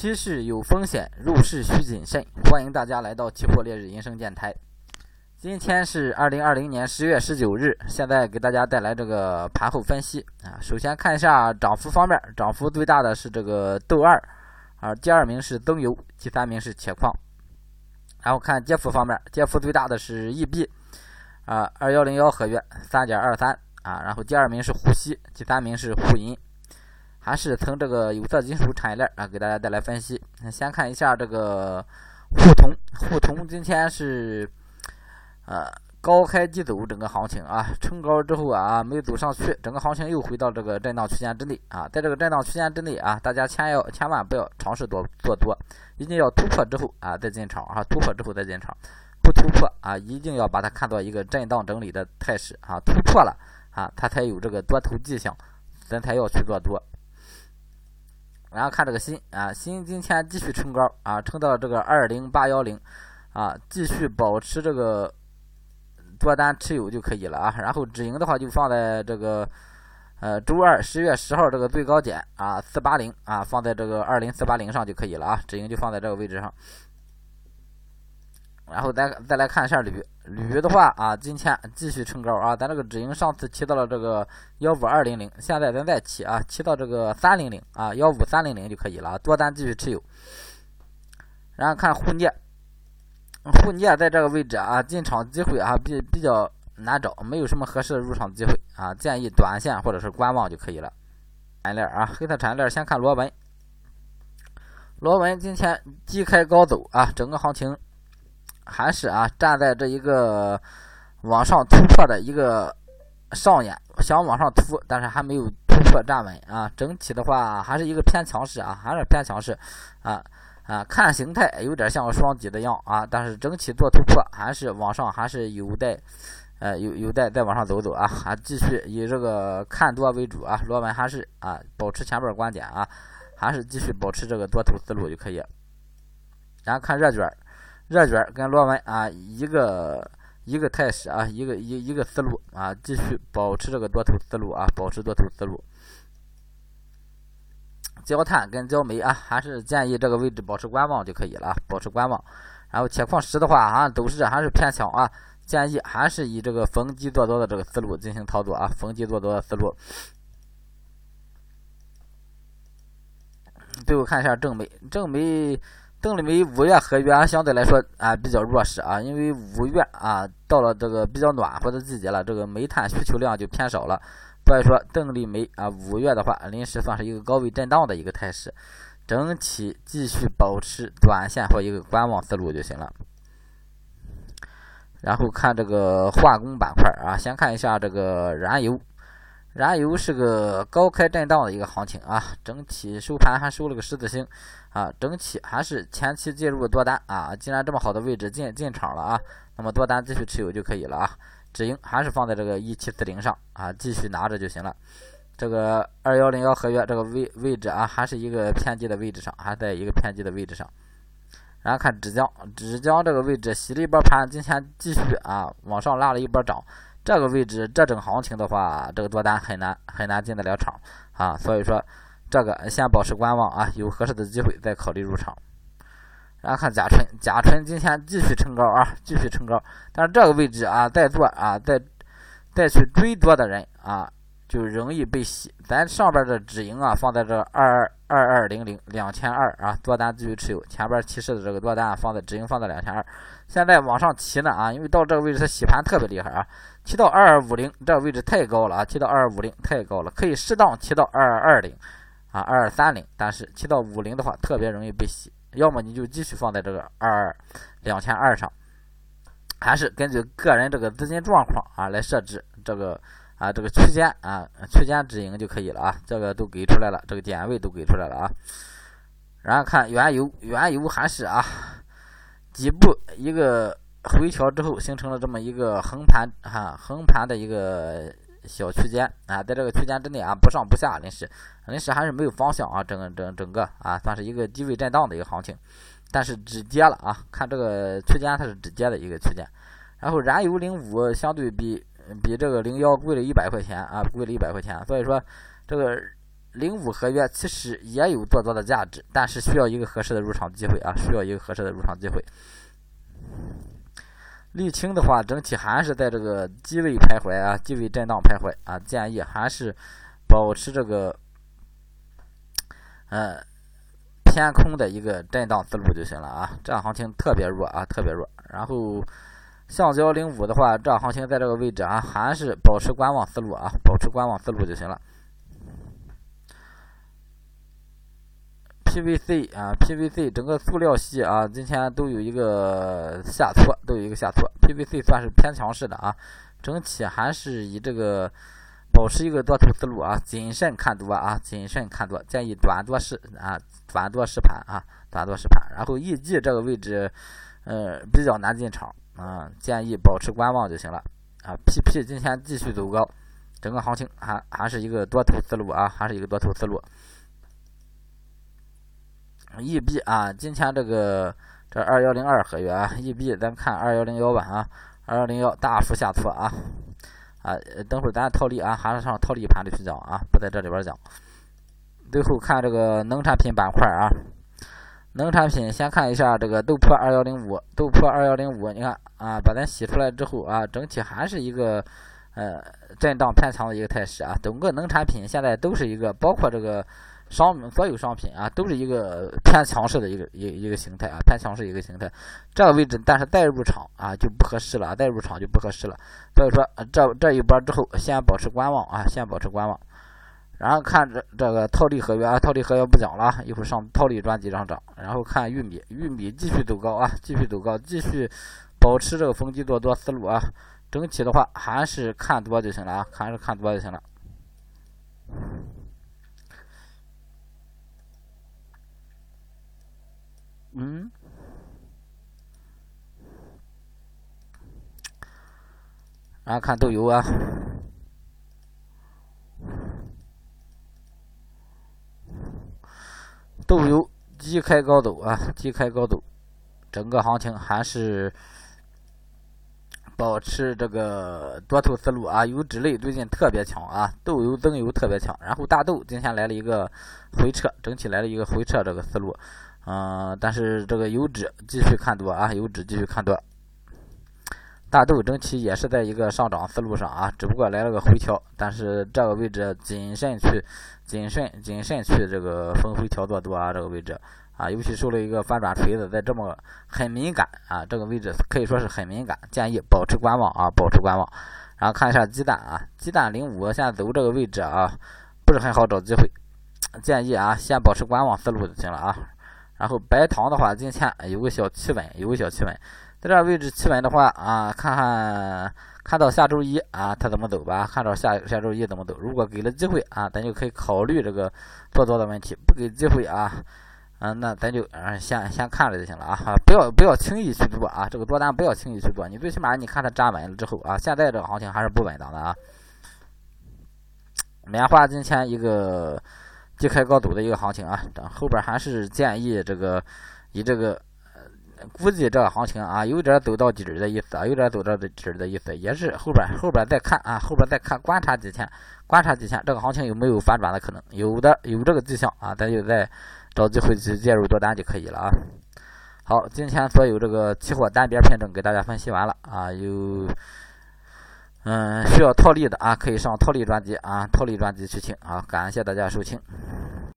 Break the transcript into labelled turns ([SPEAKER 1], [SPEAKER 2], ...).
[SPEAKER 1] 期市有风险，入市需谨慎。欢迎大家来到期货烈日银声电台。今天是二零二零年十月十九日，现在给大家带来这个盘后分析啊。首先看一下涨幅方面，涨幅最大的是这个豆二啊，第二名是增油，第三名是铁矿。然后看跌幅方面，跌幅最大的是易币啊，二幺零幺合约三点二三啊，然后第二名是沪西，第三名是沪银。还是从这个有色金属产业链啊，给大家带来分析。先看一下这个沪铜，沪铜今天是呃高开低走，整个行情啊，冲高之后啊没走上去，整个行情又回到这个震荡区间之内啊，在这个震荡区间之内啊，大家千要千万不要尝试多做多，一定要突破之后啊再进场啊，突破之后再进场，不突破啊，一定要把它看作一个震荡整理的态势啊，突破了啊，它才有这个多头迹象，咱才要去做多。然后看这个锌啊，锌今天继续冲高啊，冲到这个二零八幺零啊，继续保持这个多单持有就可以了啊。然后止盈的话就放在这个呃周二十月十号这个最高点啊四八零啊，放在这个二零四八零上就可以了啊，止盈就放在这个位置上。然后再再来看一下铝，铝的话啊，今天继续冲高啊，咱这个止盈上次提到了这个幺五二零零，现在咱再提啊，提到这个三零零啊，幺五三零零就可以了，多单继续持有。然后看沪镍，沪镍在这个位置啊，进场机会啊比比较难找，没有什么合适的入场机会啊，建议短线或者是观望就可以了。产业链啊，黑色产业链先看螺纹，螺纹今天低开高走啊，整个行情。还是啊，站在这一个往上突破的一个上沿，想往上突，但是还没有突破站稳啊。整体的话还是一个偏强势啊，还是偏强势啊啊。看形态有点像双底的样啊，但是整体做突破还是往上，还是有待呃有有待再往上走走啊。还继续以这个看多为主啊，罗文还是啊保持前边观点啊，还是继续保持这个多头思路就可以。然后看热卷。热卷跟螺纹啊，一个一个态势啊，一个一一个思路啊，继续保持这个多头思路啊，保持多头思路。焦炭跟焦煤啊，还是建议这个位置保持观望就可以了，保持观望。然后铁矿石的话啊，走势还是偏强啊，建议还是以这个逢低做多的这个思路进行操作啊，逢低做多的思路。最后看一下正煤，正煤。邓丽梅五月合约相对来说啊比较弱势啊，因为五月啊到了这个比较暖和的季节了，这个煤炭需求量就偏少了，所以说邓丽梅啊五月的话临时算是一个高位震荡的一个态势，整体继续保持短线或一个观望思路就行了。然后看这个化工板块啊，先看一下这个燃油。燃油是个高开震荡的一个行情啊，整体收盘还收了个十字星啊，整体还是前期介入多单啊，既然这么好的位置进进场了啊，那么多单继续持有就可以了啊，止盈还是放在这个一七四零上啊，继续拿着就行了。这个二幺零幺合约这个位位置啊，还是一个偏低的位置上，还在一个偏低的位置上。然后看纸浆，纸浆这个位置洗了一波盘，今天继续啊往上拉了一波涨。这个位置这种行情的话，这个多单很难很难进得了场啊，所以说这个先保持观望啊，有合适的机会再考虑入场。然后看甲醇，甲醇今天继续冲高啊，继续冲高，但是这个位置啊，再做啊，再再去追多的人啊。就容易被洗，咱上边的止盈啊放在这二二二零零两千二啊，多单继续持有，前边提示的这个多单放在止盈放在两千二，现在往上提呢啊，因为到这个位置它洗盘特别厉害啊，提到二二五零这个位置太高了啊，提到二二五零太高了，可以适当提到二二二零啊二二三零，但是提到五零的话特别容易被洗，要么你就继续放在这个二二两千二上，还是根据个人这个资金状况啊来设置这个。啊，这个区间啊，区间止盈就可以了啊，这个都给出来了，这个点位都给出来了啊。然后看原油，原油还是啊，底部一个回调之后形成了这么一个横盘哈，横盘的一个小区间啊，在这个区间之内啊，不上不下，临时临时还是没有方向啊，整整整个啊，算是一个低位震荡的一个行情，但是止跌了啊，看这个区间它是止跌的一个区间，然后燃油零五相对比。比这个零幺贵了一百块钱啊，贵了一百块钱，所以说这个零五合约其实也有做多的价值，但是需要一个合适的入场机会啊，需要一个合适的入场机会。沥青的话，整体还是在这个低位徘徊啊，低位震荡徘徊啊，建议还是保持这个呃偏空的一个震荡思路就行了啊。这样行情特别弱啊，特别弱。然后橡胶零五的话，这行情在这个位置啊，还是保持观望思路啊，保持观望思路就行了。PVC 啊，PVC 整个塑料系啊，今天都有一个下挫，都有一个下挫。PVC 算是偏强势的啊，整体还是以这个保持一个多头思路啊，谨慎看多啊，谨慎看多，建议短多试啊，短多试盘啊，短多试盘。然后 EG 这个位置，呃，比较难进场啊，建议保持观望就行了啊。PP 今天继续走高，整个行情还还是一个多头思路啊，还是一个多头思路。E B 啊，今天这个这二幺零二合约啊，E B 咱看二幺零幺吧啊，二幺零幺大幅下挫啊啊，等会儿咱套利啊，还是上套利盘里去讲啊，不在这里边讲。最后看这个农产品板块啊，农产品先看一下这个豆粕二幺零五，豆粕二幺零五，你看啊，把咱洗出来之后啊，整体还是一个呃震荡偏强的一个态势啊，整个农产品现在都是一个，包括这个。商所有商品啊，都是一个偏强势的一个一一个形态啊，偏强势一个形态。这个位置，但是再入场啊就不合适了，再入场就不合适了。所以说，这这一波之后，先保持观望啊，先保持观望。然后看这这个套利合约啊，套利合约不讲了，一会上套利专辑上涨。然后看玉米，玉米继续走高啊，继续走高，继续保持这个逢低做多思路啊。整体的话，还是看多就行了啊，还是看多就行了。嗯，然后看豆油啊，豆油低开高走啊，低开高走，整个行情还是保持这个多头思路啊。油脂类最近特别强啊，豆油增油特别强，然后大豆今天来了一个回撤，整体来了一个回撤这个思路。嗯，但是这个油脂继续看多啊，油脂继续看多。大豆整体也是在一个上涨思路上啊，只不过来了个回调，但是这个位置谨慎去，谨慎谨慎去这个逢回调做多啊，这个位置啊，尤其收了一个反转锤子，在这么很敏感啊，这个位置可以说是很敏感，建议保持观望啊，保持观望。然后看一下鸡蛋啊，鸡蛋零五现在走这个位置啊，不是很好找机会，建议啊，先保持观望思路就行了啊。然后白糖的话，今天有个小企稳，有个小企稳，在这位置企稳的话啊，看看看到下周一啊，它怎么走吧？看到下下周一怎么走？如果给了机会啊，咱就可以考虑这个做多的问题；不给机会啊，嗯，那咱就嗯先先看着就行了啊，不要不要轻易去做啊，这个多单不要轻易去做。你最起码你看它站稳了之后啊，现在这个行情还是不稳当的啊。棉花今天一个。低开高走的一个行情啊，后边还是建议这个以这个估计这个行情啊，有点走到底儿的意思啊，有点走到底儿的意思，也是后边后边再看啊，后边再看观察几天，观察几天这个行情有没有反转的可能？有的有这个迹象啊，咱就再找机会去介入多单就可以了啊。好，今天所有这个期货单边品种给大家分析完了啊，有。嗯，需要套利的啊，可以上套利专辑啊，套利专辑去听啊，感谢大家收听。